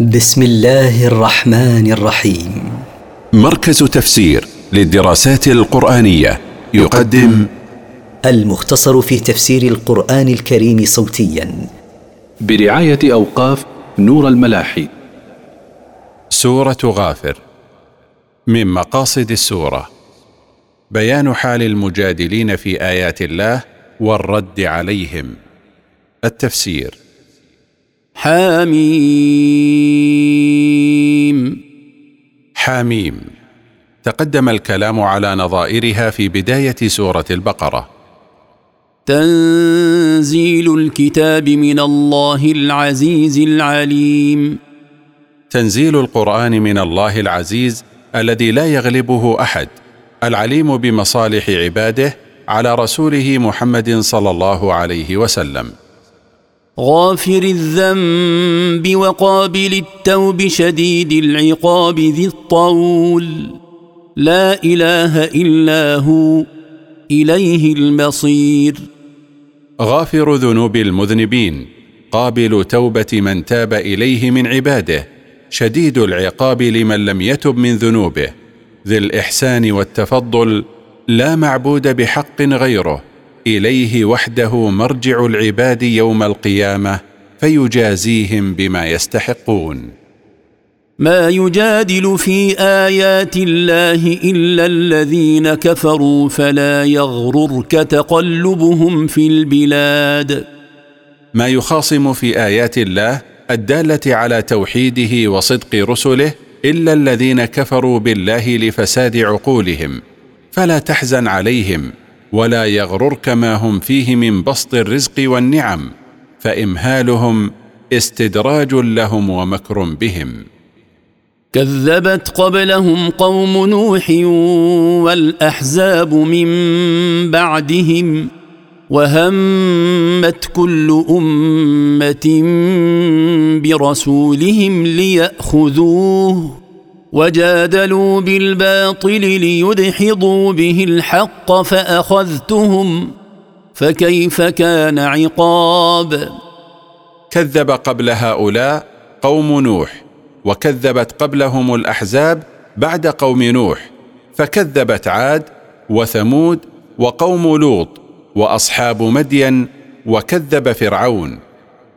بسم الله الرحمن الرحيم. مركز تفسير للدراسات القرآنية يقدم المختصر في تفسير القرآن الكريم صوتيا. برعاية أوقاف نور الملاحي. سورة غافر. من مقاصد السورة. بيان حال المجادلين في آيات الله والرد عليهم. التفسير. حميم. حاميم تقدم الكلام على نظائرها في بداية سورة البقرة. تنزيل الكتاب من الله العزيز العليم. تنزيل القرآن من الله العزيز الذي لا يغلبه أحد العليم بمصالح عباده على رسوله محمد صلى الله عليه وسلم. غافر الذنب وقابل التوب شديد العقاب ذي الطول. لا إله إلا هو إليه المصير. غافر ذنوب المذنبين قابل توبة من تاب إليه من عباده شديد العقاب لمن لم يتب من ذنوبه. ذي الإحسان والتفضل لا معبود بحق غيره. إليه وحده مرجع العباد يوم القيامة فيجازيهم بما يستحقون. ما يجادل في آيات الله إلا الذين كفروا فلا يغررك تقلبهم في البلاد. ما يخاصم في آيات الله الدالة على توحيده وصدق رسله إلا الذين كفروا بالله لفساد عقولهم فلا تحزن عليهم. ولا يغررك ما هم فيه من بسط الرزق والنعم فإمهالهم استدراج لهم ومكر بهم. كذبت قبلهم قوم نوح والأحزاب من بعدهم وهمت كل أمة برسولهم ليأخذوه. وجادلوا بالباطل ليدحضوا به الحق فأخذتهم فكيف كان عقاب؟ كذب قبل هؤلاء قوم نوح وكذبت قبلهم الأحزاب بعد قوم نوح فكذبت عاد وثمود وقوم لوط وأصحاب مدين وكذب فرعون.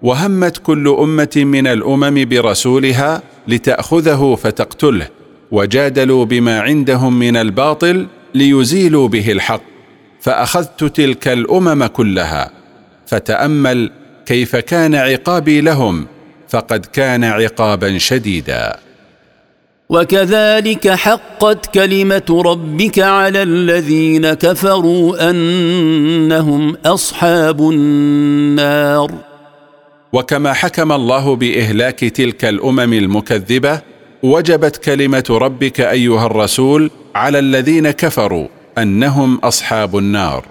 وهمت كل أمة من الأمم برسولها لتأخذه فتقتله وجادلوا بما عندهم من الباطل ليزيلوا به الحق فأخذت تلك الأمم كلها فتأمل كيف كان عقابي لهم فقد كان عقابا شديدا. وكذلك حقت كلمة ربك على الذين كفروا أنهم أصحاب النار. وكما حكم الله بإهلاك تلك الأمم المكذبة وجبت كلمة ربك أيها الرسول على الذين كفروا أنهم أصحاب النار.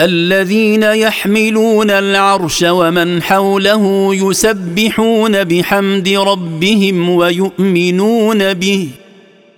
الذين يحملون العرش ومن حوله يسبحون بحمد ربهم ويؤمنون به.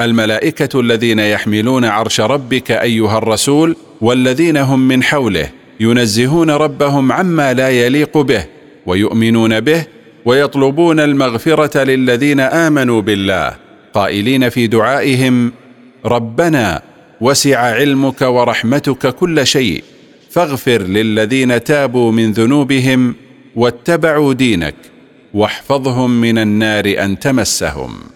الملائكة الذين يحملون عرش ربك أيها الرسول والذين هم من حوله ينزهون ربهم عما لا يليق به ويؤمنون به ويطلبون المغفرة للذين آمنوا بالله قائلين في دعائهم ربنا وسع علمك ورحمتك كل شيء فاغفر للذين تابوا من ذنوبهم واتبعوا دينك واحفظهم من النار أن تمسهم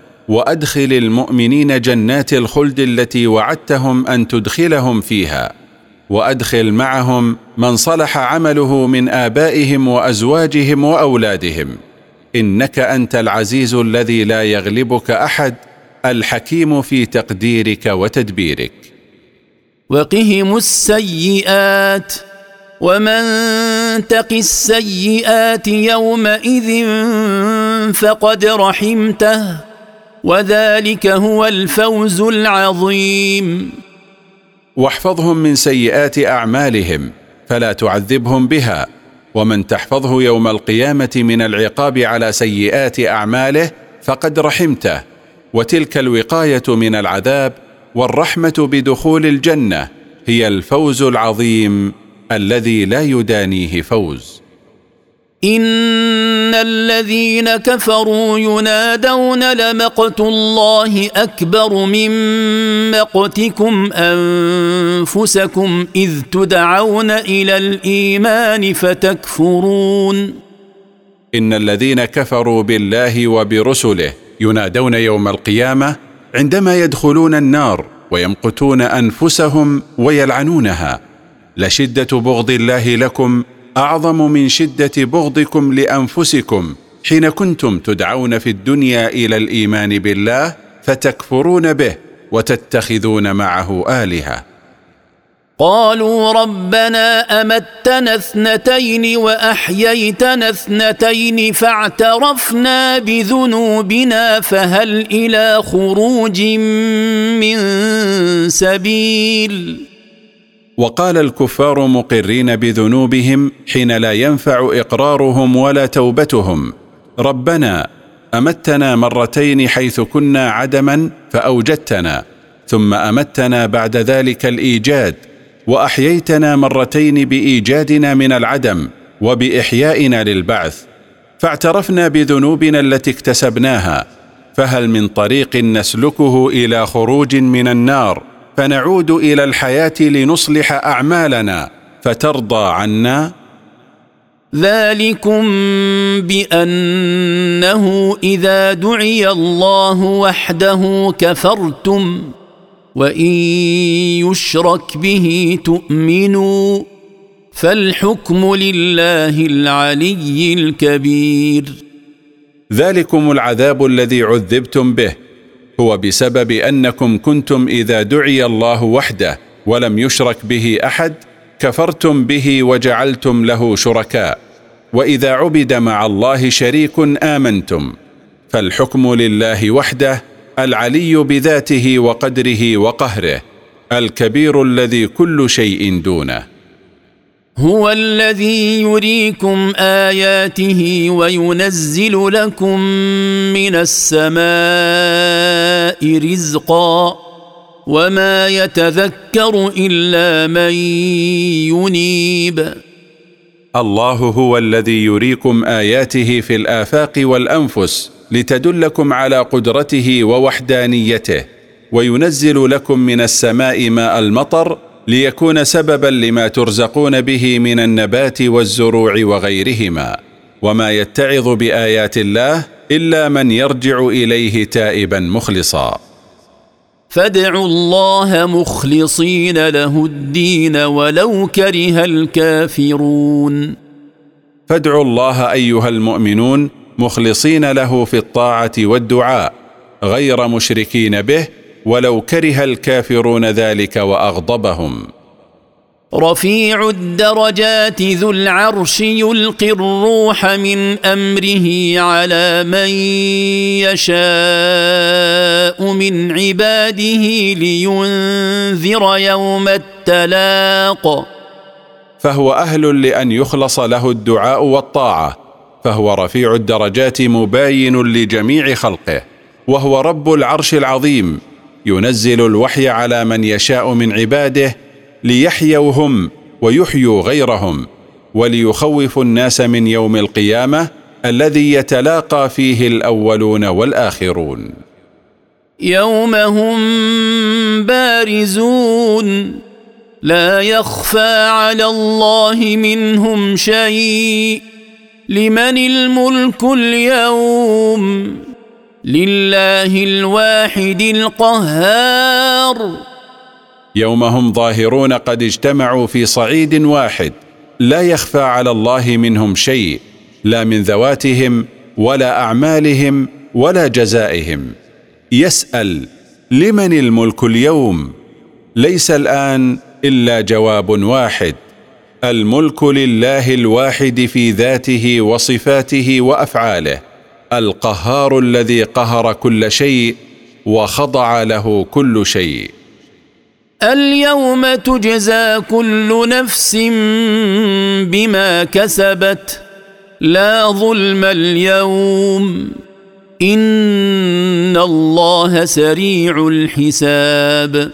وأدخل المؤمنين جنات الخلد التي وعدتهم أن تدخلهم فيها وأدخل معهم من صلح عمله من آبائهم وأزواجهم وأولادهم. إنك أنت العزيز الذي لا يغلبك أحد الحكيم في تقديرك وتدبيرك. وقهم السيئات ومن تق السيئات يومئذ فقد رحمته. وذلك هو الفوز العظيم. واحفظهم من سيئات أعمالهم فلا تعذبهم بها ومن تحفظه يوم القيامة من العقاب على سيئات أعماله فقد رحمته. وتلك الوقاية من العذاب والرحمة بدخول الجنة هي الفوز العظيم الذي لا يدانيه فوز. ان الذين كفروا ينادون لمقت الله اكبر من مقتكم انفسكم اذ تدعون إلى الايمان فتكفرون ان الذين كفروا بالله وبرسله ينادون يوم القيامه عندما يدخلون النار ويمقتون انفسهم ويلعنونها لشده بغض الله لكم أعظم من شدة بغضكم لأنفسكم. حين كنتم تدعون في الدنيا إلى الإيمان بالله فتكفرون به وتتخذون معه آلهة. قالوا ربنا أمتنا اثنتين وأحييتنا اثنتين فاعترفنا بذنوبنا فهل إلى خروج من سبيل؟ وقال الكفار مقرين بذنوبهم حين لا ينفع إقرارهم ولا توبتهم. ربنا أمتنا مرتين حيث كنا عدما فأوجدتنا ثم أمتنا بعد ذلك الإيجاد وأحييتنا مرتين بإيجادنا من العدم وبإحيائنا للبعث. فاعترفنا بذنوبنا التي اكتسبناها فهل من طريق نسلكه إلى خروج من النار؟ فنعود إلى الحياة لنصلح أعمالنا فترضى عنا. ذلكم بأنه إذا دعي الله وحده كفرتم وإن يشرك به تؤمنوا فالحكم لله العلي الكبير. ذلكم العذاب الذي عذبتم به. هو بسبب أنكم كنتم إذا دعي الله وحده ولم يشرك به أحد كفرتم به وجعلتم له شركاء. وإذا عبد مع الله شريك آمنتم. فالحكم لله وحده العلي بذاته وقدره وقهره الكبير الذي كل شيء دونه. هو الذي يريكم آياته وينزل لكم من السماء رزقا وما يتذكر إلا من ينيب. الله هو الذي يريكم آياته في الآفاق والأنفس لتدلكم على قدرته ووحدانيته وينزل لكم من السماء ماء المطر ليكون سببا لما ترزقون به من النبات والزروع وغيرهما وما يتعظ بآيات الله إلا من يرجع إليه تائبا مخلصا. فادعوا الله مخلصين له الدين ولو كره الكافرون. فادعوا الله أيها المؤمنون مخلصين له في الطاعة والدعاء غير مشركين به ولو كره الكافرون ذلك وأغضبهم. رفيع الدرجات ذو العرش يلقي الروح من أمره على من يشاء من عباده لينذر يوم التلاق. فهو أهل لأن يخلص له الدعاء والطاعة. فهو رفيع الدرجات مباين لجميع خلقه. وهو رب العرش العظيم. ينزل الوحي على من يشاء من عباده ليحيوا هم ويحيوا غيرهم وليخوف الناس من يوم القيامة الذي يتلاقى فيه الأولون والآخرون. يوم هم بارزون. لا يخفى على الله منهم شيء. لمن الملك اليوم؟ لله الواحد القهار. يوم هم ظاهرون قد اجتمعوا في صعيد واحد لا يخفى على الله منهم شيء لا من ذواتهم ولا أعمالهم ولا جزائهم. يسأل لمن الملك اليوم؟ ليس الآن إلا جواب واحد الملك لله الواحد في ذاته وصفاته وأفعاله. القهار الذي قهر كل شيء وخضع له كل شيء. اليوم تجزى كل نفس بما كسبت. لا ظلم اليوم. إن الله سريع الحساب.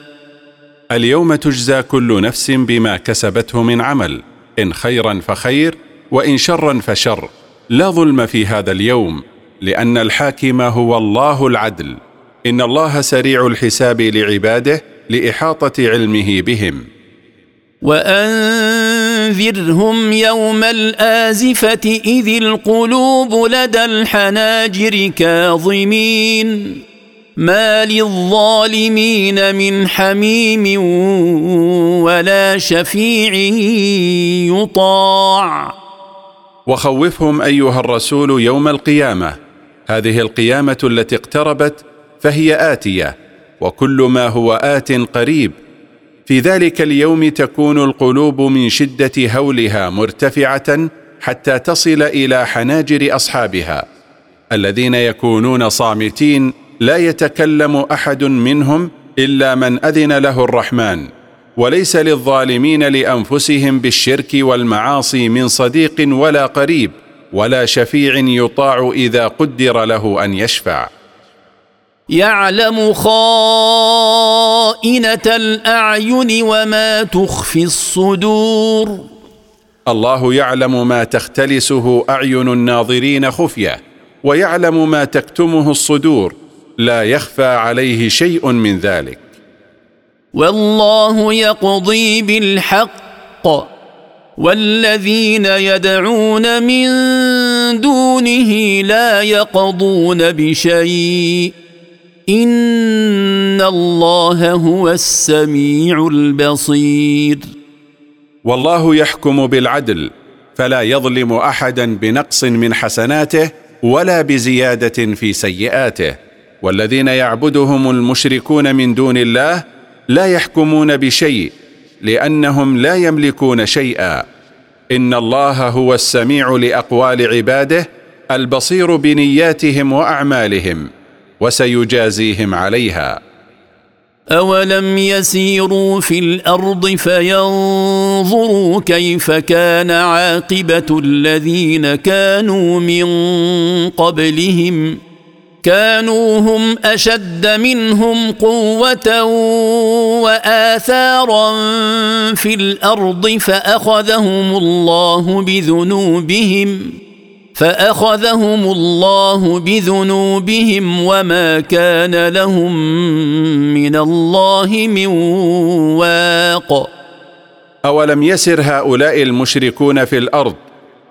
اليوم تجزى كل نفس بما كسبته من عمل إن خيرا فخير وإن شرا فشر. لا ظلم في هذا اليوم. لأن الحاكم هو الله العدل. إن الله سريع الحساب لعباده لإحاطة علمه بهم. وأنذرهم يوم الآزفة إذ القلوب لدى الحناجر كاظمين. ما للظالمين من حميم ولا شفيع يطاع. وخوفهم أيها الرسول يوم القيامة. هذه القيامة التي اقتربت فهي آتية وكل ما هو آت قريب. في ذلك اليوم تكون القلوب من شدة هولها مرتفعة حتى تصل إلى حناجر أصحابها. الذين يكونون صامتين لا يتكلم أحد منهم إلا من أذن له الرحمن. وليس للظالمين لأنفسهم بالشرك والمعاصي من صديق ولا قريب. ولا شفيع يطاع إذا قدر له أن يشفع. يعلم خائنة الأعين وما تخفي الصدور. الله يعلم ما تختلسه أعين الناظرين خفية ويعلم ما تكتمه الصدور لا يخفى عليه شيء من ذلك. والله يقضي بالحق. والذين يدعون من دونه لا يقضون بشيء. إن الله هو السميع البصير. والله يحكم بالعدل فلا يظلم أحدا بنقص من حسناته ولا بزيادة في سيئاته. والذين يعبدهم المشركون من دون الله لا يحكمون بشيء لأنهم لا يملكون شيئا. إن الله هو السميع لأقوال عباده البصير بنياتهم وأعمالهم وسيجازيهم عليها. اولم يسيروا في الأرض فينظروا كيف كان عاقبه الذين كانوا من قبلهم كانوا هم أشد منهم قوة وآثارا في الأرض فأخذهم الله بذنوبهم فأخذهم الله بذنوبهم وما كان لهم من الله من واق. أولم يسر هؤلاء المشركون في الأرض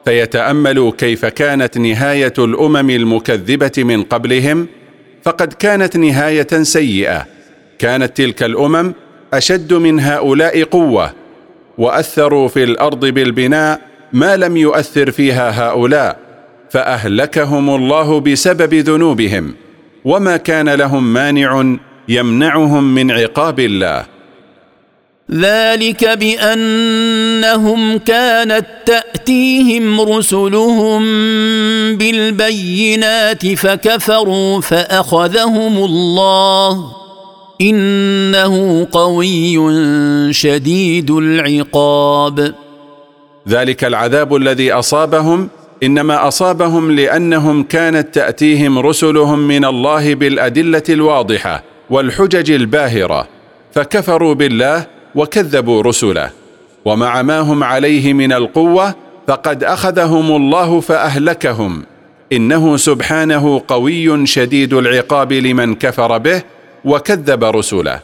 فيتأملوا كيف كانت نهاية الأمم المكذبة من قبلهم فقد كانت نهاية سيئة. كانت تلك الأمم أشد من هؤلاء قوة وأثروا في الأرض بالبناء ما لم يؤثر فيها هؤلاء فأهلكهم الله بسبب ذنوبهم. وما كان لهم مانع يمنعهم من عقاب الله. ذلك بأنهم كانت تأتيهم رسلهم بالبينات فكفروا فأخذهم الله. إنه قوي شديد العقاب. ذلك العذاب الذي أصابهم إنما أصابهم لأنهم كانت تأتيهم رسلهم من الله بالأدلة الواضحة والحجج الباهرة فكفروا بالله وكذبوا رسله. ومع ما هم عليه من القوة فقد أخذهم الله فأهلكهم. إنه سبحانه قوي شديد العقاب لمن كفر به وكذب رسله.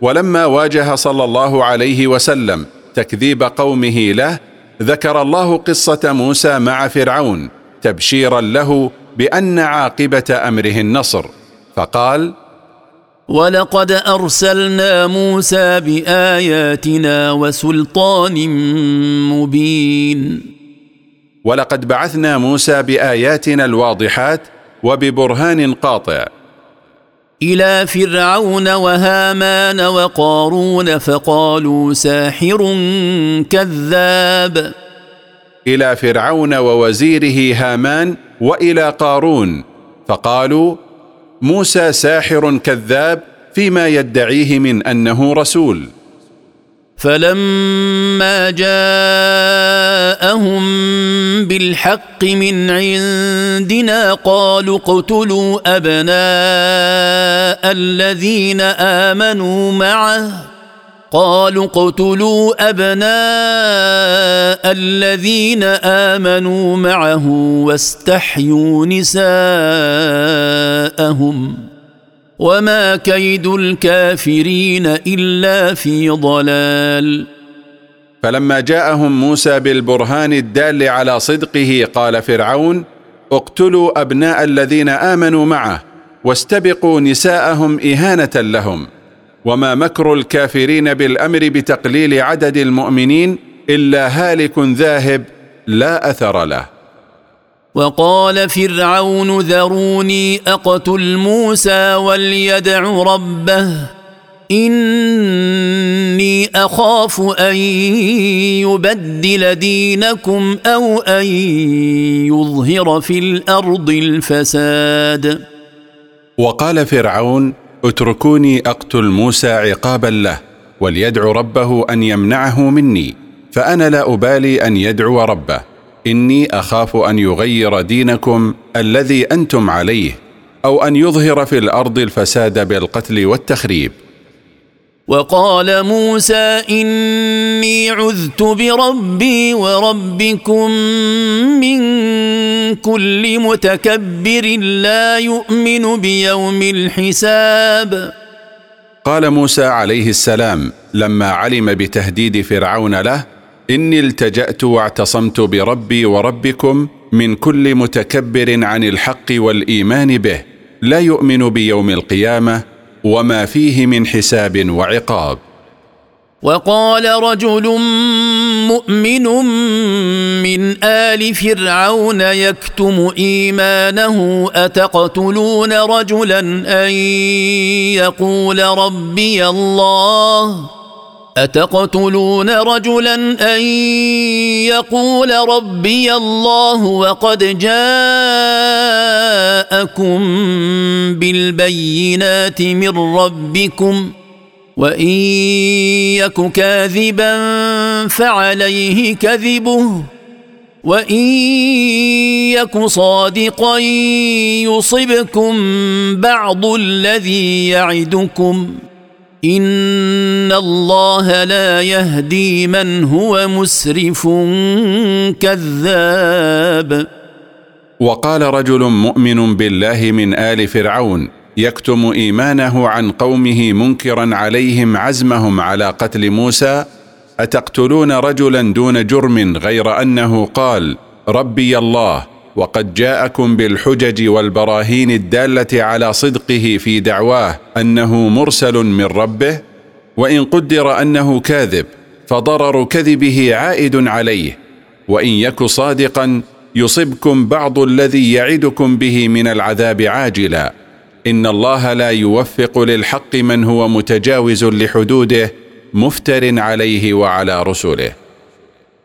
ولما واجه صلى الله عليه وسلم تكذيب قومه له ذكر الله قصة موسى مع فرعون تبشيرا له بأن عاقبة أمره النصر. فقال ولقد أرسلنا موسى بآياتنا وسلطان مبين. ولقد بعثنا موسى بآياتنا الواضحات وببرهان قاطع. إلى فرعون وهامان وقارون فقالوا ساحر كذاب. إلى فرعون ووزيره هامان وإلى قارون فقالوا موسى ساحر كذاب فيما يدعيه من أنه رسول. فلما جاءهم بالحق من عندنا قالوا اقتلوا أبناء الذين آمنوا معه. قالوا اقتلوا أبناء الذين آمنوا معه واستحيوا نساءهم وما كيد الكافرين إلا في ضلال. فلما جاءهم موسى بالبرهان الدال على صدقه قال فرعون اقتلوا أبناء الذين آمنوا معه واستبقوا نساءهم إهانة لهم. وما مكر الكافرين بالأمر بتقليل عدد المؤمنين إلا هالك ذاهب لا أثر له. وقال فرعون ذروني أقتل موسى وليدع ربه إني أخاف أن يبدل دينكم أو أن يظهر في الأرض الفساد. وقال فرعون اتركوني أقتل موسى عقابا له وليدعو ربه أن يمنعه مني فأنا لا أبالي أن يدعو ربه. إني أخاف أن يغير دينكم الذي أنتم عليه أو أن يظهر في الأرض الفساد بالقتل والتخريب. وقال موسى إني عذت بربي وربكم من كل متكبر لا يؤمن بيوم الحساب. قال موسى عليه السلام لما علم بتهديد فرعون له إني التجأت واعتصمت بربي وربكم من كل متكبر عن الحق والإيمان به لا يؤمن بيوم القيامة وما فيه من حساب وعقاب. وقال رجل مؤمن من آل فرعون يكتم إيمانه أتقتلون رجلا؟ أن يقول ربي الله. أتقتلون رجلا أن يقول ربي الله وقد جاءكم بالبينات من ربكم وإن يك كاذبا فعليه كذبه وإن يك صادقا يصبكم بعض الذي يعدكم ان الله لا يهدي من هو مسرف كذاب. وقال رجل مؤمن بالله من آل فرعون يكتم إيمانه عن قومه منكرا عليهم عزمهم على قتل موسى أتقتلون رجلا دون جرم غير أنه قال ربي الله وقد جاءكم بالحجج والبراهين الدالة على صدقه في دعواه أنه مرسل من ربه وإن قدر أنه كاذب فضرر كذبه عائد عليه وإن يك صادقا يصبكم بعض الذي يعدكم به من العذاب عاجلا. إن الله لا يوفق للحق من هو متجاوز لحدوده مفتر عليه وعلى رسله.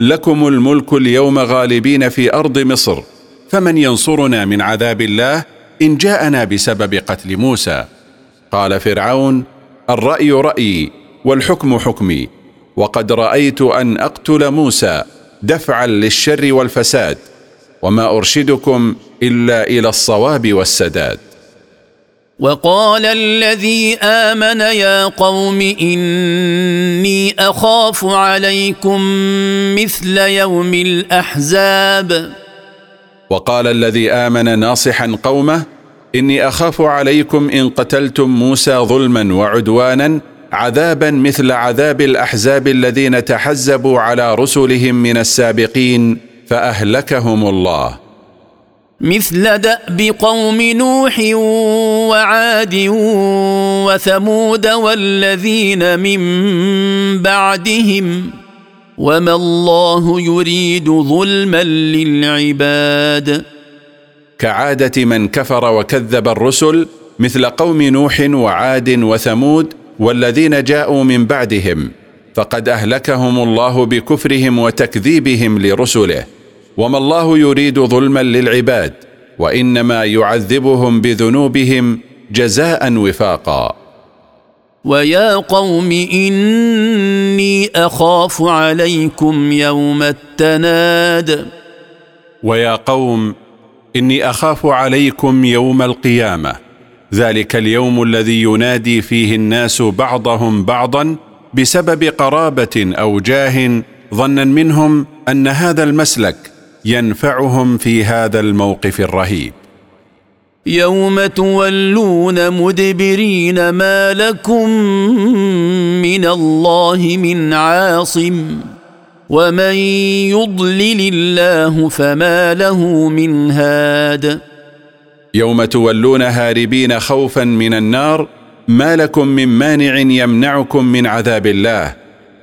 لكم الملك اليوم غالبين في أرض مصر فمن ينصرنا من عذاب الله إن جاءنا بسبب قتل موسى؟ قال فرعون الرأي رايي والحكم حكمي وقد رأيت أن أقتل موسى دفعا للشر والفساد وما أرشدكم إلا إلى الصواب والسداد. وقال الذي آمن يا قوم إني أخاف عليكم مثل يوم الأحزاب. وقال الذي آمن ناصحا قومه إني أخاف عليكم إن قتلتم موسى ظلما وعدوانا عذابا مثل عذاب الأحزاب الذين تحزبوا على رسلهم من السابقين فأهلكهم الله. مثل دأب قوم نوح وعاد وثمود والذين من بعدهم وما الله يريد ظلما للعباد. كعادة من كفر وكذب الرسل مثل قوم نوح وعاد وثمود والذين جاءوا من بعدهم فقد أهلكهم الله بكفرهم وتكذيبهم لرسله. وما الله يريد ظلما للعباد وإنما يعذبهم بذنوبهم جزاء وفاقا. ويا قوم إني أخاف عليكم يوم التناد. ويا قوم إني أخاف عليكم يوم القيامة. ذلك اليوم الذي ينادي فيه الناس بعضهم بعضا بسبب قرابة أو جاه ظنا منهم أن هذا المسلك ينفعهم في هذا الموقف الرهيب. يوم تولون مدبرين ما لكم من الله من عاصم ومن يضلل الله فما له من هاد. يوم تولون هاربين خوفا من النار ما لكم من مانع يمنعكم من عذاب الله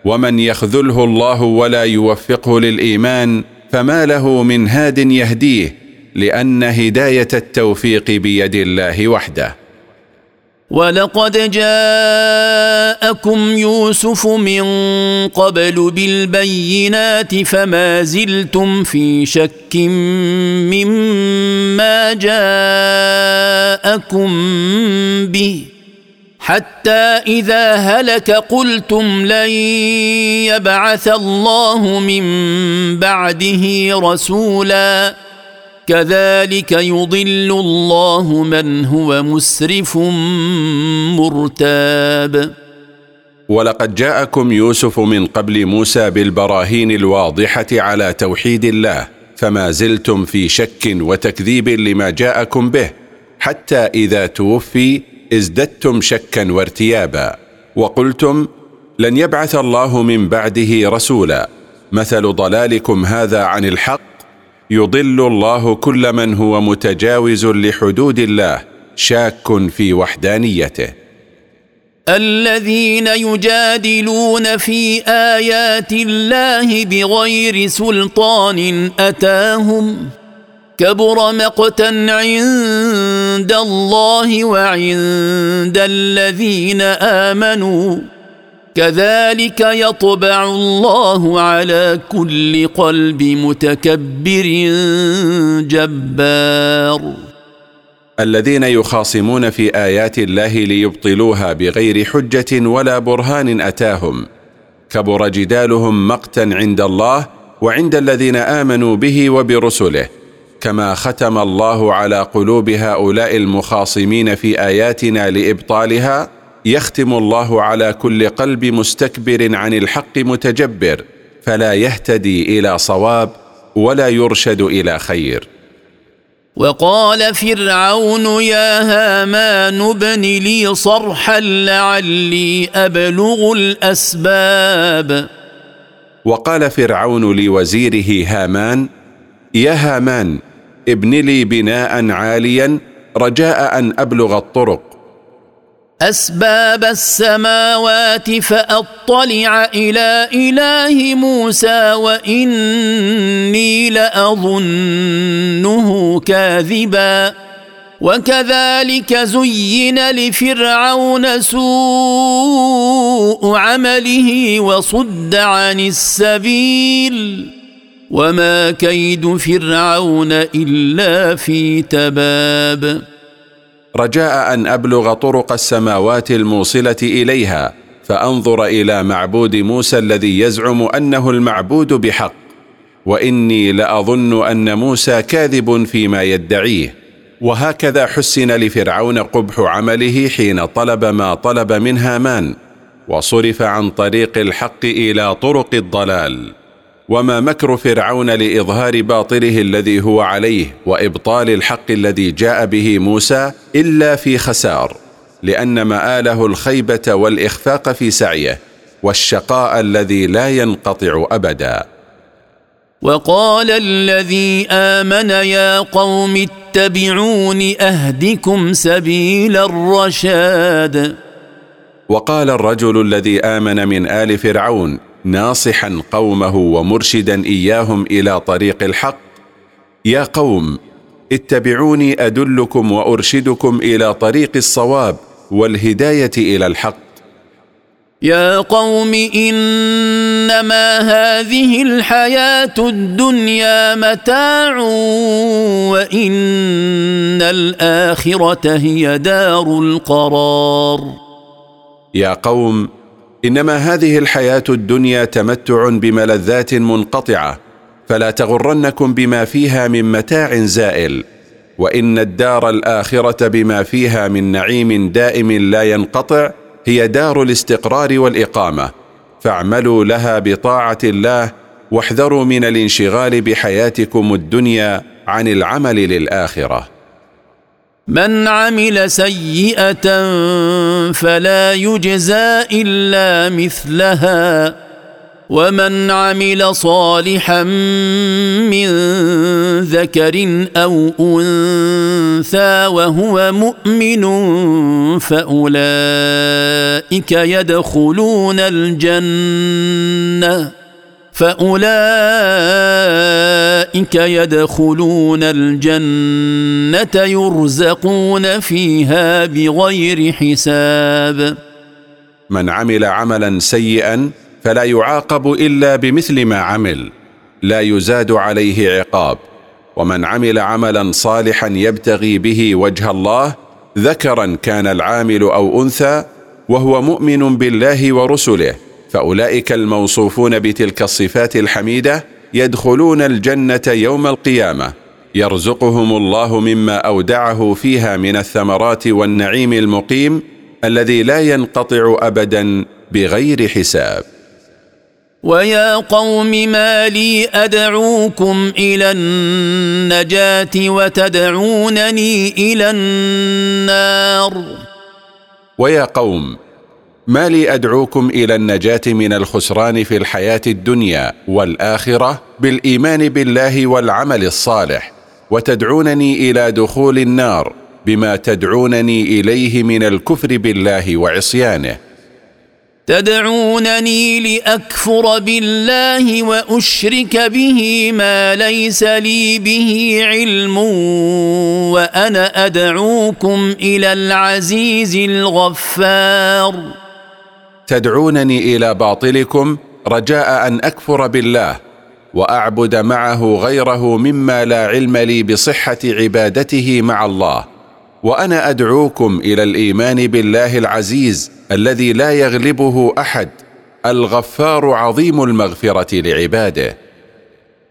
ومن يخذله الله ولا يوفقه للإيمان فما له من هاد يهديه لأن هداية التوفيق بيد الله وحده. ولقد جاءكم يوسف من قبل بالبينات فما زلتم في شك مما جاءكم به. حتى إذا هلك قلتم لن يبعث الله من بعده رسولا. كذلك يضل الله من هو مسرف مرتاب. ولقد جاءكم يوسف من قبل موسى بالبراهين الواضحة على توحيد الله فما زلتم في شك وتكذيب لما جاءكم به حتى إذا توفي ازددتم شكا وارتيابا وقلتم لن يبعث الله من بعده رسولا. مثل ضلالكم هذا عن الحق يضل الله كل من هو متجاوز لحدود الله شاك في وحدانيته. الذين يجادلون في آيات الله بغير سلطان أتاهم؟ كبر مقتا عند الله وعند الذين آمنوا. كذلك يطبع الله على كل قلب متكبر جبار. الذين يخاصمون في آيات الله ليبطلوها بغير حجة ولا برهان أتاهم. كبر جدالهم مقتا عند الله وعند الذين آمنوا به وبرسله. كما ختم الله على قلوب هؤلاء المخاصمين في آياتنا لإبطالها يختم الله على كل قلب مستكبر عن الحق متجبر فلا يهتدي إلى صواب ولا يرشد إلى خير. وقال فرعون يا هامان ابن لي صرحا لعلي أبلغ الأسباب. وقال فرعون لوزيره هامان يا هامان ابن لي بناء عاليا رجاء أن أبلغ الطرق. أسباب السماوات فأطلع إلى إله موسى وإني لأظنه كاذبا. وكذلك زين لفرعون سوء عمله وصد عن السبيل. وما كيد فرعون الا في تباب رجاء ان ابلغ طرق السماوات الموصله اليها فانظر إلى معبود موسى الذي يزعم انه المعبود بحق واني لاظن ان موسى كاذب فيما يدعيه وهكذا حسن لفرعون قبح عمله حين طلب ما طلب من هامان وصرف عن طريق الحق إلى طرق الضلال وما مكر فرعون لإظهار باطله الذي هو عليه وإبطال الحق الذي جاء به موسى إلا في خسار لأن مآله الخيبة والإخفاق في سعيه والشقاء الذي لا ينقطع أبدا. وقال الذي آمن يا قوم اتبعون أهدكم سبيل الرشاد. وقال الرجل الذي آمن من آل فرعون ناصحا قومه ومرشدا إياهم إلى طريق الحق. يا قوم اتبعوني أدلكم وأرشدكم إلى طريق الصواب والهداية إلى الحق. يا قوم إنما هذه الحياة الدنيا متاع وإن الآخرة هي دار القرار. يا قوم إنما هذه الحياة الدنيا تمتع بملذات منقطعة فلا تغرنكم بما فيها من متاع زائل وإن الدار الآخرة بما فيها من نعيم دائم لا ينقطع هي دار الاستقرار والإقامة. فاعملوا لها بطاعة الله واحذروا من الانشغال بحياتكم الدنيا عن العمل للآخرة. من عمل سيئة فلا يجزى إلا مثلها ومن عمل صالحا من ذكر أو أنثى وهو مؤمن فأولئك يدخلون الجنة. فأولئك يدخلون الجنة يرزقون فيها بغير حساب. من عمل عملا سيئا فلا يعاقب إلا بمثل ما عمل لا يزاد عليه عقاب. ومن عمل عملا صالحا يبتغي به وجه الله ذكرا كان العامل أو أنثى وهو مؤمن بالله ورسله. فأولئك الموصوفون بتلك الصفات الحميدة يدخلون الجنة يوم القيامة. يرزقهم الله مما أودعه فيها من الثمرات والنعيم المقيم الذي لا ينقطع ابدا بغير حساب. ويا قوم ما لي أدعوكم إلى النجاة وتدعونني إلى النار. ويا قوم ما لي أدعوكم إلى النجاة من الخسران في الحياة الدنيا والآخرة بالإيمان بالله والعمل الصالح وتدعونني إلى دخول النار بما تدعونني إليه من الكفر بالله وعصيانه. تدعونني لأكفر بالله وأشرك به ما ليس لي به علم وأنا أدعوكم إلى العزيز الغفار. تدعونني إلى باطلكم رجاء أن أكفر بالله وأعبد معه غيره مما لا علم لي بصحة عبادته مع الله. وأنا أدعوكم إلى الإيمان بالله العزيز الذي لا يغلبه أحد الغفار عظيم المغفرة لعباده.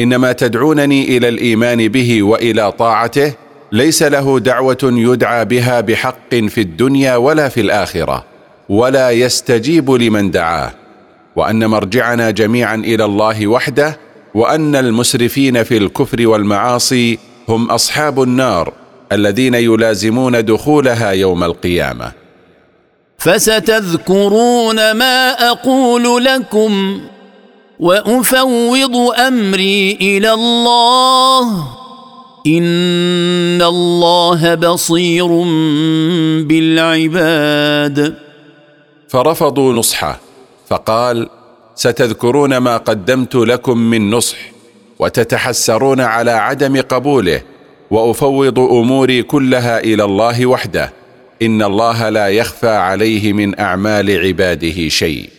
إنما تدعونني إلى الإيمان به وإلى طاعته ليس له دعوة يدعى بها بحق في الدنيا ولا في الآخرة ولا يستجيب لمن دعاه. وأن مرجعنا جميعا إلى الله وحده وأن المسرفين في الكفر والمعاصي هم أصحاب النار الذين يلازمون دخولها يوم القيامة. فستذكرون ما أقول لكم. وأفوض أمري إلى الله. إن الله بصير بالعباد. فرفضوا نصحه فقال ستذكرون ما قدمت لكم من نصح وتتحسرون على عدم قبوله وأفوض أموري كلها إلى الله وحده إن الله لا يخفى عليه من أعمال عباده شيء.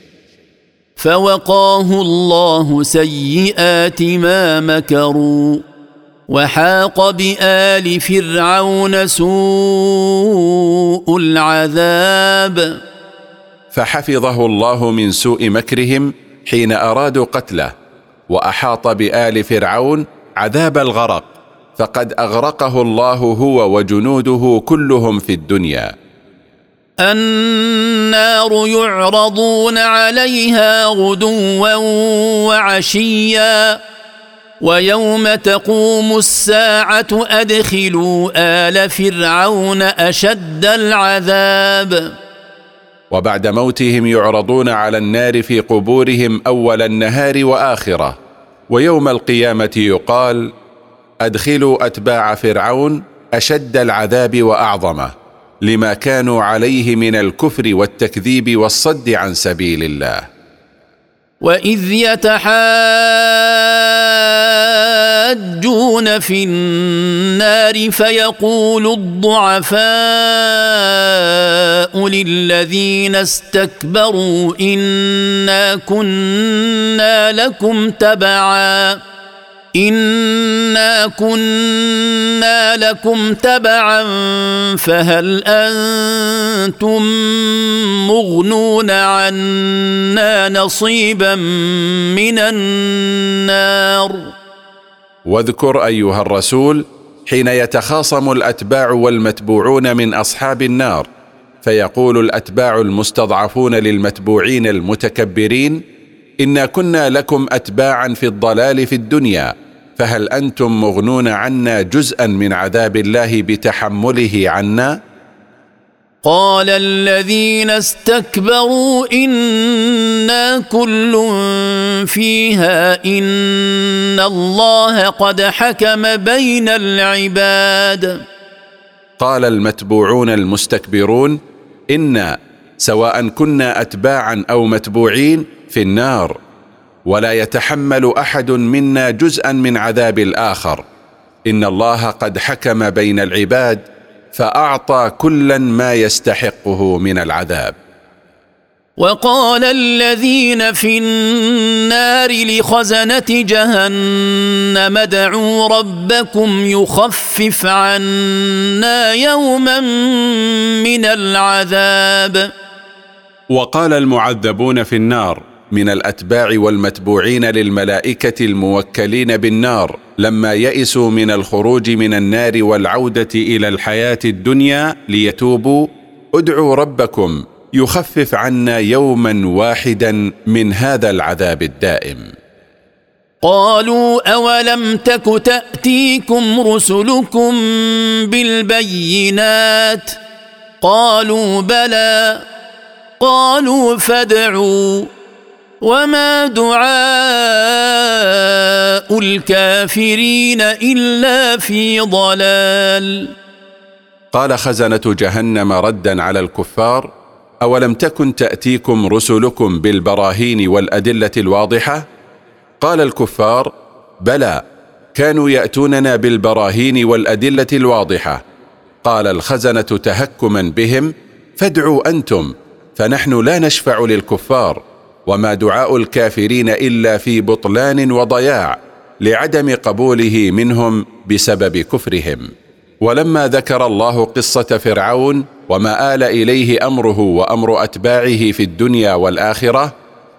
فوقاه الله سيئات ما مكروا وحاق بآل فرعون سوء العذاب. فحفظه الله من سوء مكرهم حين أرادوا قتله وأحاط بآل فرعون عذاب الغرق فقد أغرقه الله هو وجنوده كلهم في الدنيا. النار يعرضون عليها غدوا وعشيا ويوم تقوم الساعة أدخلوا آل فرعون أشد العذاب. وبعد موتهم يعرضون على النار في قبورهم أول النهار وآخرة ويوم القيامة يقال أدخلوا أتباع فرعون أشد العذاب وأعظمه. لما كانوا عليه من الكفر والتكذيب والصد عن سبيل الله. وإذ يتحاجون في النار فيقول الضعفاء للذين استكبروا إنا كنا لكم تبعا. انا كنا لكم تبعا فهل أنتم مغنون عنا نصيبا من النار؟ واذكر أيها الرسول حين يتخاصم الأتباع والمتبوعون من أصحاب النار فيقول الأتباع المستضعفون للمتبوعين المتكبرين انا كنا لكم اتباعا في الضلال في الدنيا فهل أنتم مغنون عنا جزءا من عذاب الله بتحمله عنا؟ قال الذين استكبروا إنا كل فيها إن الله قد حكم بين العباد. قال المتبوعون المستكبرون إنا سواء كنا اتباعا أو متبوعين في النار. ولا يتحمل أحد منا جزءا من عذاب الآخر. إن الله قد حكم بين العباد فأعطى كلا ما يستحقه من العذاب. وقال الذين في النار لخزنة جهنم ادعوا ربكم يخفف عنا يوما من العذاب. وقال المعذبون في النار من الأتباع والمتبوعين للملائكة الموكلين بالنار لما يئسوا من الخروج من النار والعودة إلى الحياة الدنيا ليتوبوا ادعوا ربكم يخفف عنا يوما واحدا من هذا العذاب الدائم. قالوا أولم تك تأتيكم رسلكم بالبينات؟ قالوا بلى قالوا فادعوا. وما دعاء الكافرين الا في ضلال. قال خزنه جهنم ردا على الكفار اولم تكن تاتيكم رسلكم بالبراهين والادله الواضحه؟ قال الكفار بلى كانوا ياتوننا بالبراهين والادله الواضحه. قال الخزنه تهكما بهم فادعوا أنتم فنحن لا نشفع للكفار. وما دعاء الكافرين إلا في بطلان وضياع لعدم قبوله منهم بسبب كفرهم. ولما ذكر الله قصة فرعون وما آل إليه أمره وأمر أتباعه في الدنيا والآخرة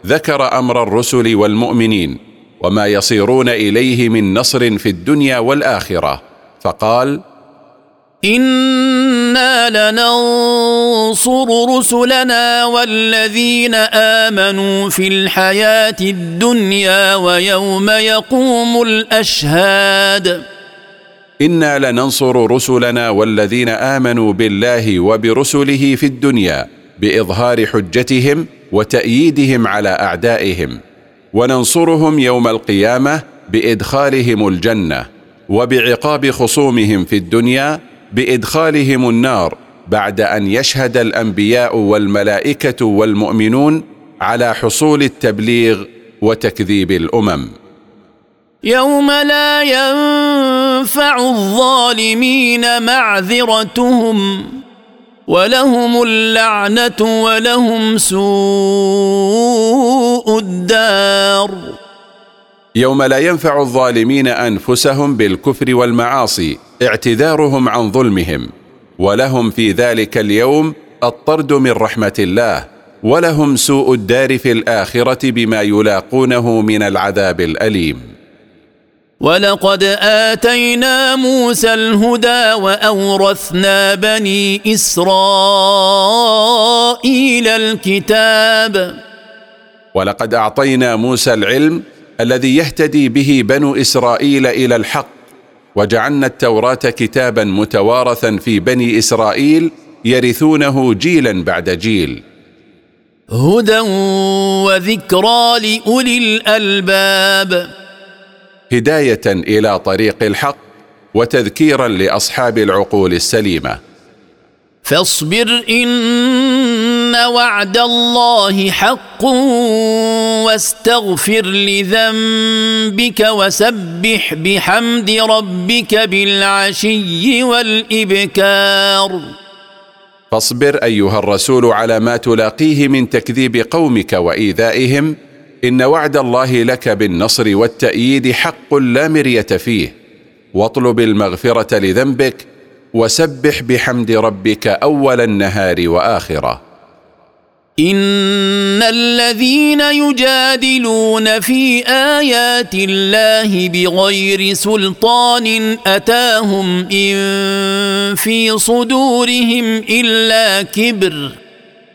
ذكر أمر الرسل والمؤمنين وما يصيرون إليه من نصر في الدنيا والآخرة فقال أنا لننصر رسلنا والذين امنوا في الحياة الدنيا ويوم يقوم الاشهاد أنا لننصر رسلنا والذين امنوا بالله وبرسله في الدنيا باظهار حجتهم وتاييدهم على اعدائهم. وننصرهم يوم القيامه بادخالهم الجنه وبعقاب خصومهم في الدنيا بإدخالهم النار بعد أن يشهد الأنبياء والملائكة والمؤمنون على حصول التبليغ وتكذيب الأمم. يوم لا ينفع الظالمين معذرتهم ولهم اللعنة ولهم سوء الدار. يوم لا ينفع الظالمين أنفسهم بالكفر والمعاصي اعتذارهم عن ظلمهم ولهم في ذلك اليوم الطرد من رحمة الله ولهم سوء الدار في الآخرة بما يلاقونه من العذاب الأليم. ولقد آتينا موسى الهدى وأورثنا بني إسرائيل الكتاب. ولقد أعطينا موسى العلم الذي يهتدي به بنو إسرائيل إلى الحق وجعلنا التوراة كتابا متوارثا في بني إسرائيل يرثونه جيلا بعد جيل. هدى وذكرى لأولي الألباب. هداية إلى طريق الحق وتذكيرا لأصحاب العقول السليمة. فاصبر إن وعد الله حق واستغفر لذنبك وسبح بحمد ربك بالعشي والإبكار. فاصبر أيها الرسول على ما تلاقيه من تكذيب قومك وإيذائهم. إن وعد الله لك بالنصر والتأييد حق لا مرية فيه. واطلب المغفرة لذنبك وسبح بحمد ربك أول النهار وآخره. ان الذين يجادلون في ايات الله بغير سلطان اتاهم ان في صدورهم الا كبر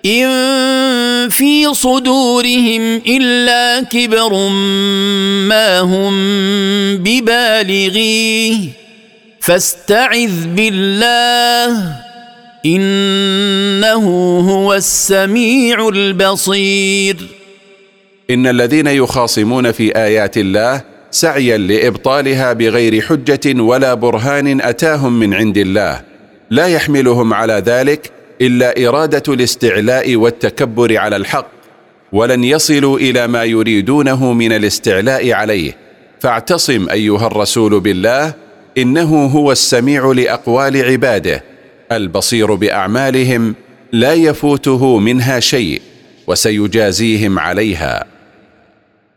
ان في صدورهم الا كبر ما هم ببالغيه فاستعذ بالله إنه هو السميع البصير. إن الذين يخاصمون في آيات الله سعيا لإبطالها بغير حجة ولا برهان أتاهم من عند الله. لا يحملهم على ذلك إلا إرادة الاستعلاء والتكبر على الحق ولن يصلوا إلى ما يريدونه من الاستعلاء عليه. فاعتصم أيها الرسول بالله إنه هو السميع لأقوال عباده. البصير بأعمالهم لا يفوته منها شيء وسيجازيهم عليها.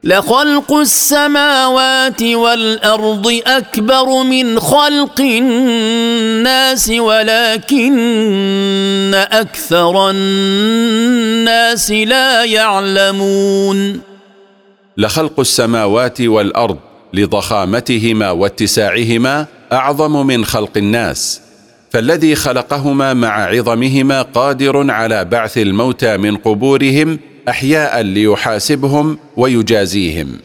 لخلق السماوات والأرض أكبر من خلق الناس ولكن أكثر الناس لا يعلمون. لخلق السماوات والأرض لضخامتهما واتساعهما أعظم من خلق الناس. فالذي خلقهما مع عظمهما قادر على بعث الموتى من قبورهم أحياء ليحاسبهم ويجازيهم.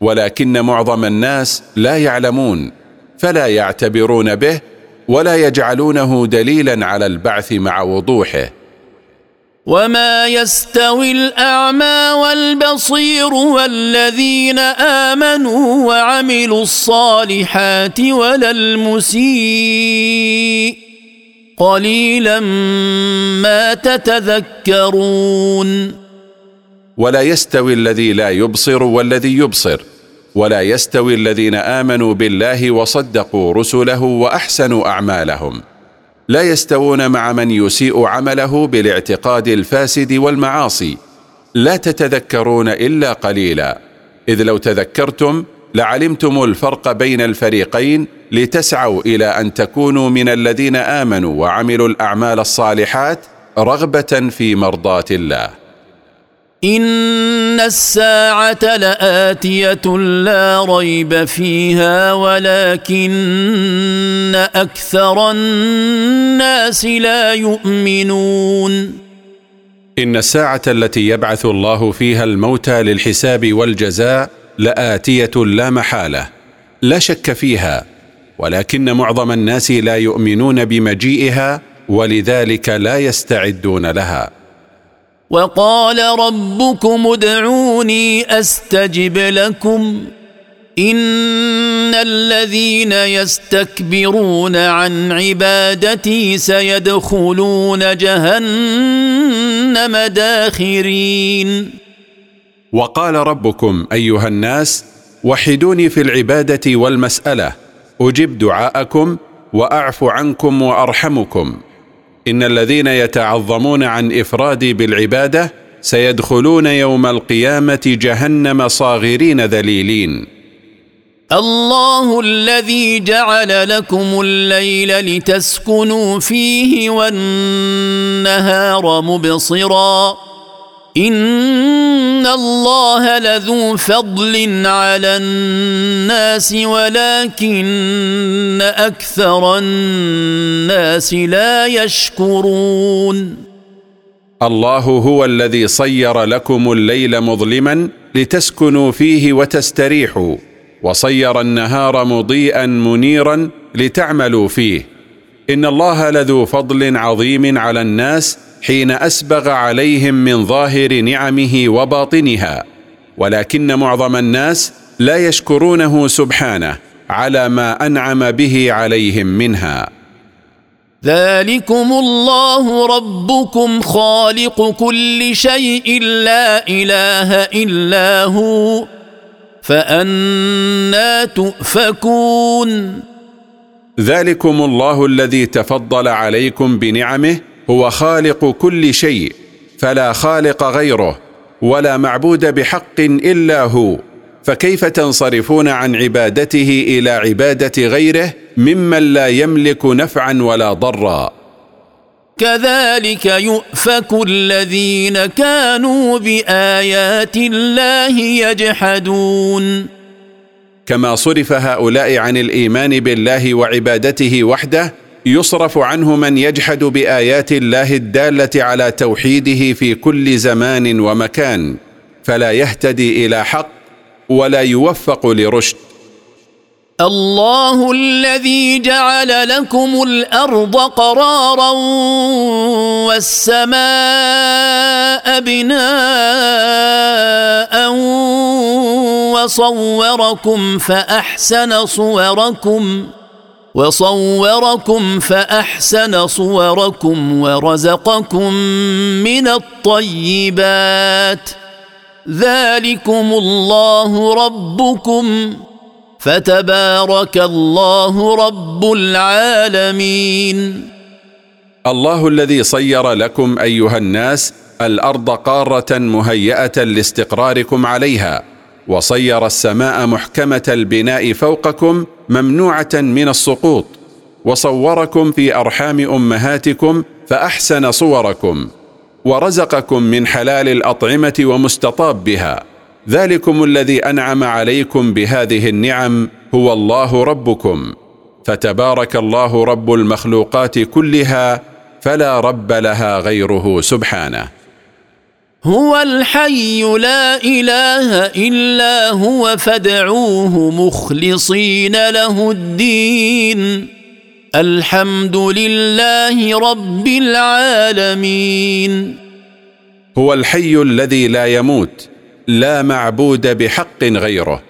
ولكن معظم الناس لا يعلمون فلا يعتبرون به ولا يجعلونه دليلا على البعث مع وضوحه. وما يستوي الاعمى والبصير والذين امنوا وعملوا الصالحات ولا المسيء قليلا ما تتذكرون. ولا يستوي الذي لا يبصر والذي يبصر ولا يستوي الذين آمنوا بالله وصدقوا رسله وأحسنوا أعمالهم. لا يستوون مع من يسيء عمله بالاعتقاد الفاسد والمعاصي. لا تتذكرون إلا قليلا. إذ لو تذكرتم لعلمتم الفرق بين الفريقين لتسعوا إلى أن تكونوا من الذين آمنوا وعملوا الأعمال الصالحات رغبة في مرضاة الله. إن الساعة لآتية لا ريب فيها ولكن أكثر الناس لا يؤمنون. إن الساعة التي يبعث الله فيها الموتى للحساب والجزاء لآتية لا محالة لا شك فيها ولكن معظم الناس لا يؤمنون بمجيئها ولذلك لا يستعدون لها. وقال ربكم ادعوني أستجب لكم إن الذين يستكبرون عن عبادتي سيدخلون جهنم داخرين. وقال ربكم أيها الناس وحدوني في العبادة والمسألة أجب دعاءكم وأعف عنكم وأرحمكم. إن الذين يتعظمون عن إفرادي بالعبادة سيدخلون يوم القيامة جهنم صاغرين ذليلين. الله الذي جعل لكم الليل لتسكنوا فيه والنهار مبصرا. ان الله لذو فضل على الناس ولكن أكثر الناس لا يشكرون الله هو الذي صير لكم الليل مظلما لتسكنوا فيه وتستريحوا وصير النهار مضيئا منيرا لتعملوا فيه. ان الله لذو فضل عظيم على الناس حين أسبغ عليهم من ظاهر نعمه وباطنها ولكن معظم الناس لا يشكرونه سبحانه على ما أنعم به عليهم منها. ذلكم الله ربكم خالق كل شيء لا إله إلا هو فأنا تؤفكون. ذلكم الله الذي تفضل عليكم بنعمه هو خالق كل شيء فلا خالق غيره ولا معبود بحق إلا هو. فكيف تنصرفون عن عبادته إلى عبادة غيره ممن لا يملك نفعا ولا ضرا؟ كذلك يؤفك الذين كانوا بآيات الله يجحدون. كما صرف هؤلاء عن الإيمان بالله وعبادته وحده يصرف عنه من يجحد بآيات الله الدالة على توحيده في كل زمان ومكان فلا يهتدي إلى حق ولا يوفق لرشد. الله الذي جعل لكم الأرض قرارا والسماء بناء وصوركم فأحسن صوركم وصوركم فأحسن صوركم ورزقكم من الطيبات. ذلكم الله ربكم. فتبارك الله رب العالمين. الله الذي صير لكم أيها الناس الأرض قارة مهيئة لاستقراركم عليها وصير السماء محكمة البناء فوقكم ممنوعة من السقوط. وصوركم في أرحام أمهاتكم فأحسن صوركم. ورزقكم من حلال الأطعمة ومستطاب بها. ذلكم الذي أنعم عليكم بهذه النعم هو الله ربكم. فتبارك الله رب المخلوقات كلها فلا رب لها غيره سبحانه. هو الحي لا إله إلا هو فادعوه مخلصين له الدين. الحمد لله رب العالمين. هو الحي الذي لا يموت لا معبود بحق غيره.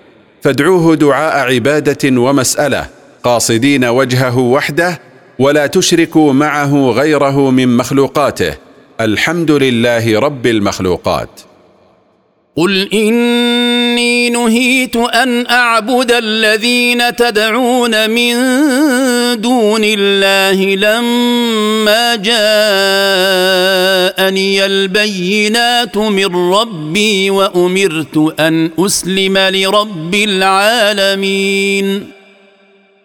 فادعوه دعاء عبادة ومسألة قاصدين وجهه وحده ولا تشركوا معه غيره من مخلوقاته. الحمد لله رب المخلوقات. قل إني نهيت أن أعبد الذين تدعون من دون الله لما جاءني البينات من ربي وأمرت أن أسلم لرب العالمين.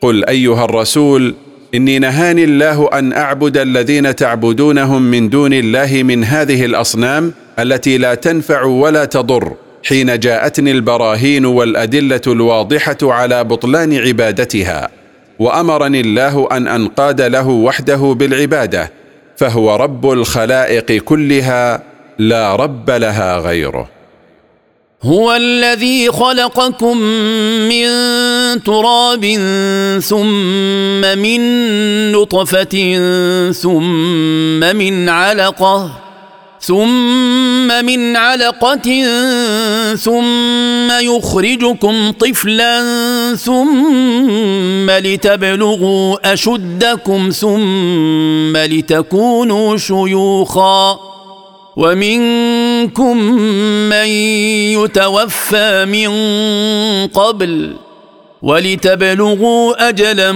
قل أيها الرسول إني نهاني الله أن أعبد الذين تعبدونهم من دون الله من هذه الأصنام التي لا تنفع ولا تضر حين جاءتني البراهين والأدلة الواضحة على بطلان عبادتها وأمرني الله أن أنقاد له وحده بالعبادة فهو رب الخلائق كلها لا رب لها غيره. هو الذي خلقكم من تراب ثم من نطفة ثم من علقة ثم من علقة ثم يخرجكم طفلا ثم لتبلغوا أشدكم ثم لتكونوا شيوخا ومنكم من يتوفى من قبل ولتبلغوا أجلا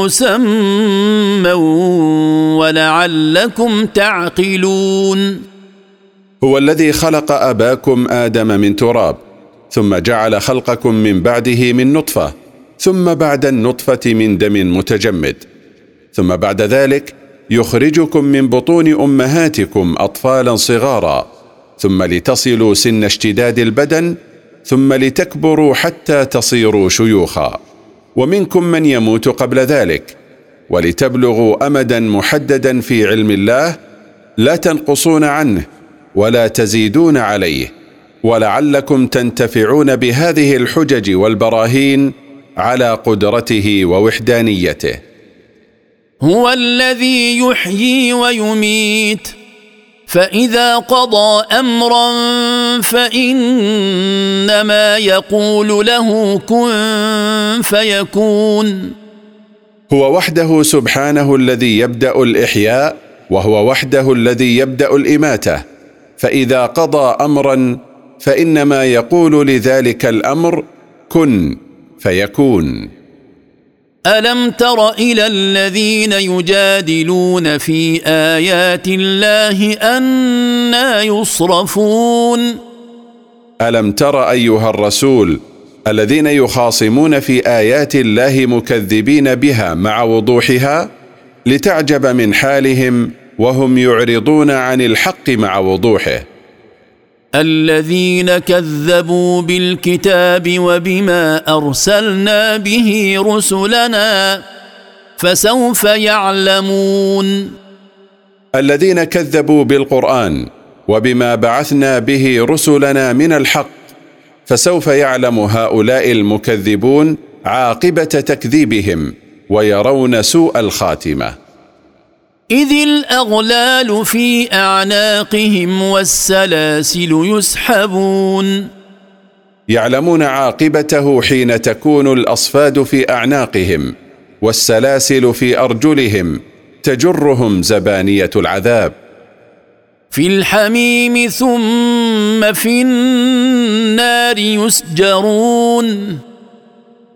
مسمى ولعلكم تعقلون. هو الذي خلق آباكم آدم من تراب ثم جعل خلقكم من بعده من نطفة ثم بعد النطفة من دم متجمد ثم بعد ذلك يخرجكم من بطون أمهاتكم اطفالا صغارا ثم لتصلوا سن اشتداد البدن ثم لتكبروا حتى تصيروا شيوخا. ومنكم من يموت قبل ذلك. ولتبلغوا امدا محددا في علم الله لا تنقصون عنه ولا تزيدون عليه. ولعلكم تنتفعون بهذه الحجج والبراهين على قدرته ووحدانيته. هو الذي يحيي ويميت. فإذا قضى أمرا فإنما يقول له كن فيكون. هو وحده سبحانه الذي يبدأ الإحياء وهو وحده الذي يبدأ الإماتة. فإذا قضى أمرا فإنما يقول لذلك الأمر كن فيكون. ألم تر إلى الذين يجادلون في آيات الله أنا يصرفون؟ ألم تر أيها الرسول الذين يخاصمون في آيات الله مكذبين بها مع وضوحها لتعجب من حالهم وهم يعرضون عن الحق مع وضوحه؟ الذين كذبوا بالكتاب وبما أرسلنا به رسلنا فسوف يعلمون. الذين كذبوا بالقرآن وبما بعثنا به رسلنا من الحق فسوف يعلم هؤلاء المكذبون عاقبة تكذيبهم ويرون سوء الخاتمة. إذ الأغلال في أعناقهم والسلاسل يسحبون. يعلمون عاقبته حين تكون الأصفاد في أعناقهم والسلاسل في أرجلهم تجرهم زبانية العذاب. في الحميم ثم في النار يسجرون.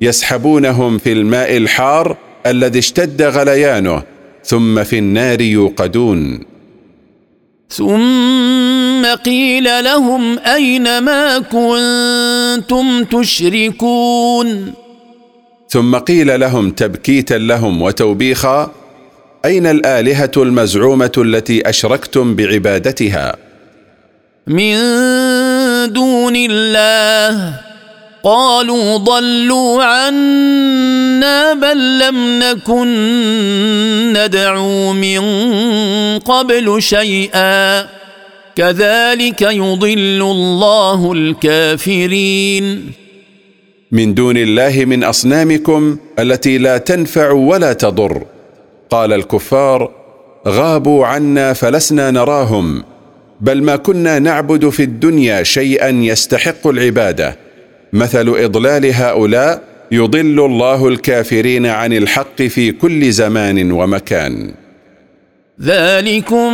يسحبونهم في الماء الحار الذي اشتد غليانه ثم في النار يوقدون. ثم قيل لهم أين ما كنتم تشركون؟ ثم قيل لهم تبكيتا لهم وتوبيخا أين الآلهة المزعومة التي أشركتم بعبادتها؟ من دون الله. قالوا ضلوا عنا بل لم نكن ندعو من قبل شيئا. كذلك يضل الله الكافرين. من دون الله من أصنامكم التي لا تنفع ولا تضر. قال الكفار غابوا عنا فلسنا نراهم بل ما كنا نعبد في الدنيا شيئا يستحق العبادة. مثل إضلال هؤلاء يضل الله الكافرين عن الحق في كل زمان ومكان. ذلكم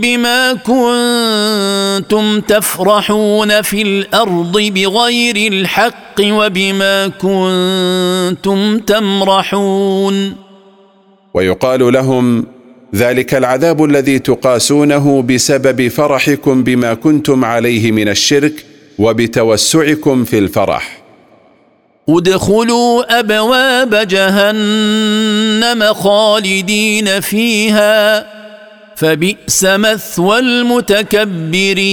بما كنتم تفرحون في الأرض بغير الحق وبما كنتم تمرحون. ويقال لهم ذلك العذاب الذي تقاسونه بسبب فرحكم بما كنتم عليه من الشرك وبتوسعكم في الفرح. ادخلوا أبواب جهنم خالدين فيها فبئس مثوى المتكبرين.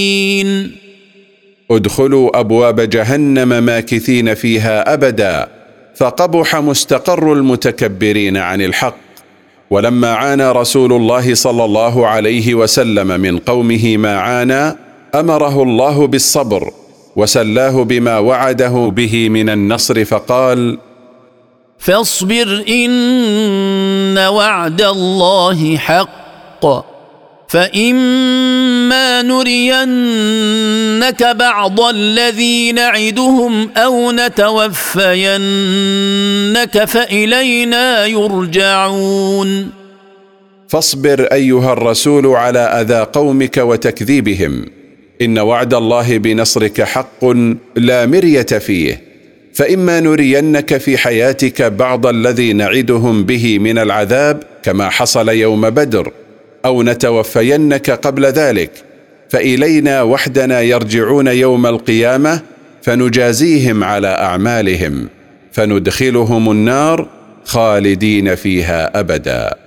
ادخلوا أبواب جهنم ماكثين فيها أبدا فقبح مستقر المتكبرين عن الحق. ولما عانى رسول الله صلى الله عليه وسلم من قومه ما عانى أمره الله بالصبر وسلاه بما وعده به من النصر فقال فاصبر إن وعد الله حق فإما نرينك بعض الذي نعدهم أو نتوفينك فإلينا يرجعون. فاصبر أيها الرسول على أذى قومك وتكذيبهم. إن وعد الله بنصرك حق لا مرية فيه فإما نرينك في حياتك بعض الذي نعدهم به من العذاب كما حصل يوم بدر أو نتوفينك قبل ذلك فإلينا وحدنا يرجعون يوم القيامة فنجازيهم على أعمالهم فندخلهم النار خالدين فيها أبدا.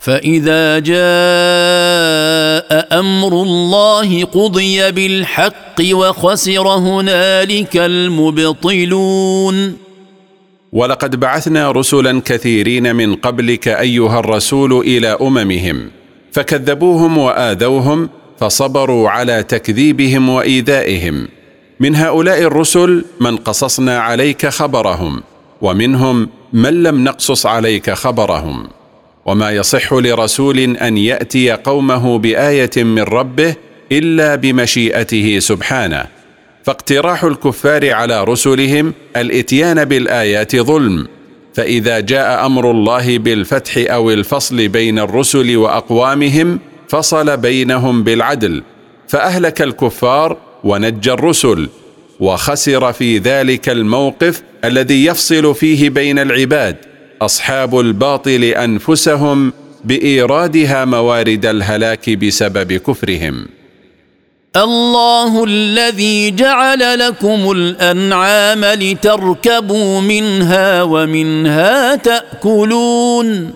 فإذا جاء أمر الله قضي بالحق وخسر هنالك المبطلون. ولقد بعثنا رسلا كثيرين من قبلك أيها الرسول إلى أممهم فكذبوهم وآذوهم فصبروا على تكذيبهم وإيذائهم. من هؤلاء الرسل من قصصنا عليك خبرهم ومنهم من لم نقصص عليك خبرهم. وما يصح لرسول أن يأتي قومه بآية من ربه إلا بمشيئته سبحانه. فاقتراح الكفار على رسلهم الإتيان بالآيات ظلم. فإذا جاء أمر الله بالفتح أو الفصل بين الرسل وأقوامهم فصل بينهم بالعدل. فأهلك الكفار ونجى الرسل. وخسر في ذلك الموقف الذي يفصل فيه بين العباد. أصحاب الباطل أنفسهم بإيرادها موارد الهلاك بسبب كفرهم. الله الذي جعل لكم الأنعام لتركبوا منها ومنها تأكلون.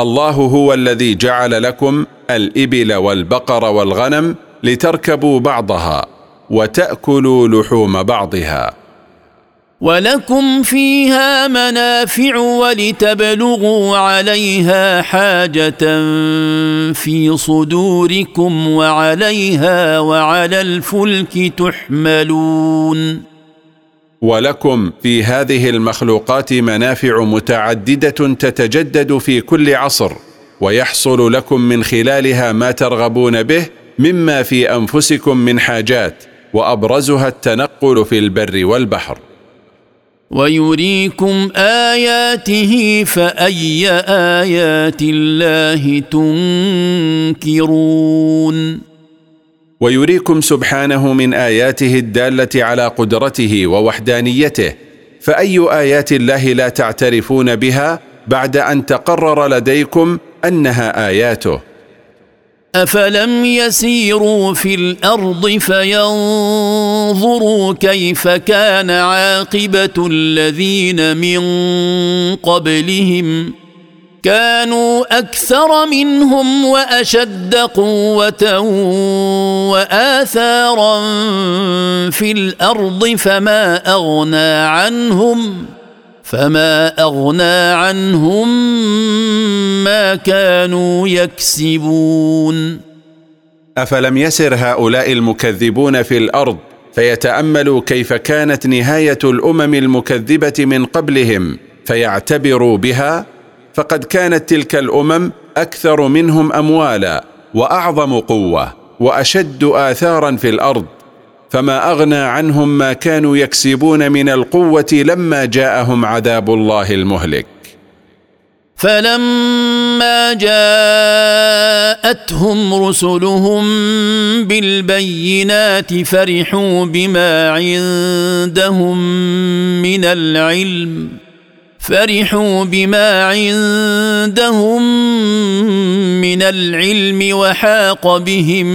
الله هو الذي جعل لكم الإبل والبقر والغنم لتركبوا بعضها وتأكلوا لحوم بعضها. ولكم فيها منافع ولتبلغوا عليها حاجة في صدوركم وعليها وعلى الفلك تحملون ولكم في هذه المخلوقات منافع متعدده تتجدد في كل عصر ويحصل لكم من خلالها ما ترغبون به مما في انفسكم من حاجات وابرزها التنقل في البر والبحر ويريكم آياته فأي آيات الله تنكرون ويريكم سبحانه من آياته الدالة على قدرته ووحدانيته فأي آيات الله لا تعترفون بها بعد أن تقرر لديكم أنها آياته. افلم يسيروا في الأرض فينظروا كيف كان عاقبه الذين من قبلهم كانوا أكثر منهم واشد قوه واثارا في الأرض فما اغنى عنهم فما اغنى عنهم ما كانوا يكسبون افلم يسر هؤلاء المكذبون في الأرض فيتاملوا كيف كانت نهايه الامم المكذبه من قبلهم فيعتبروا بها فقد كانت تلك الامم أكثر منهم اموالا واعظم قوه واشد اثارا في الأرض فما أغنى عنهم ما كانوا يكسبون من القوة لما جاءهم عذاب الله المهلك. فلما جاءتهم رسلهم بالبينات فرحوا بما عندهم من العلم. فرحوا بما عندهم من العلم وحاق بهم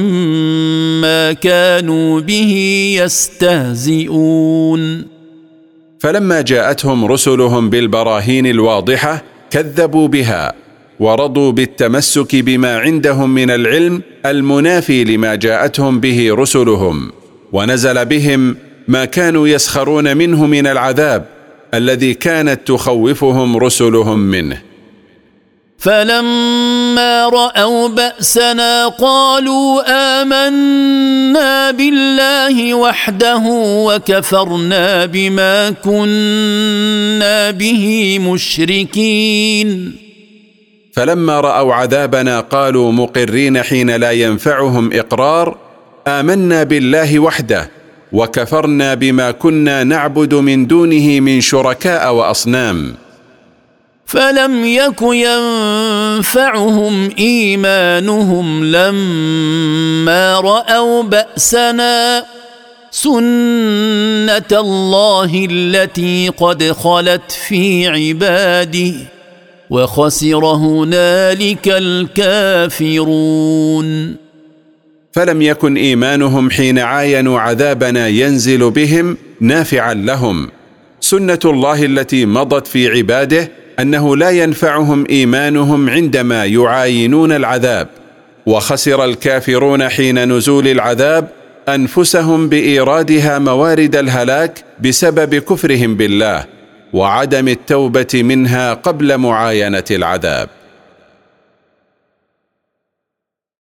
ما كانوا به يستهزئون. فلما جاءتهم رسلهم بالبراهين الواضحة كذبوا بها ورضوا بالتمسك بما عندهم من العلم المنافي لما جاءتهم به رسلهم ونزل بهم ما كانوا يسخرون منه من العذاب الذي كانت تخوفهم رسلهم منه. فلما رأوا بأسنا قالوا آمنا بالله وحده وكفرنا بما كنا به مشركين. فلما رأوا عذابنا قالوا مقرين حين لا ينفعهم إقرار آمنا بالله وحده وكفرنا بما كنا نعبد من دونه من شركاء وأصنام. فلم يك ينفعهم إيمانهم لما رأوا بأسنا سنة الله التي قد خلت في عباده وخسر هنالك الكافرون. فلم يكن إيمانهم حين عاينوا عذابنا ينزل بهم نافعا لهم. سنة الله التي مضت في عباده أنه لا ينفعهم إيمانهم عندما يعاينون العذاب. وخسر الكافرون حين نزول العذاب أنفسهم بإيرادها موارد الهلاك بسبب كفرهم بالله وعدم التوبة منها قبل معاينة العذاب.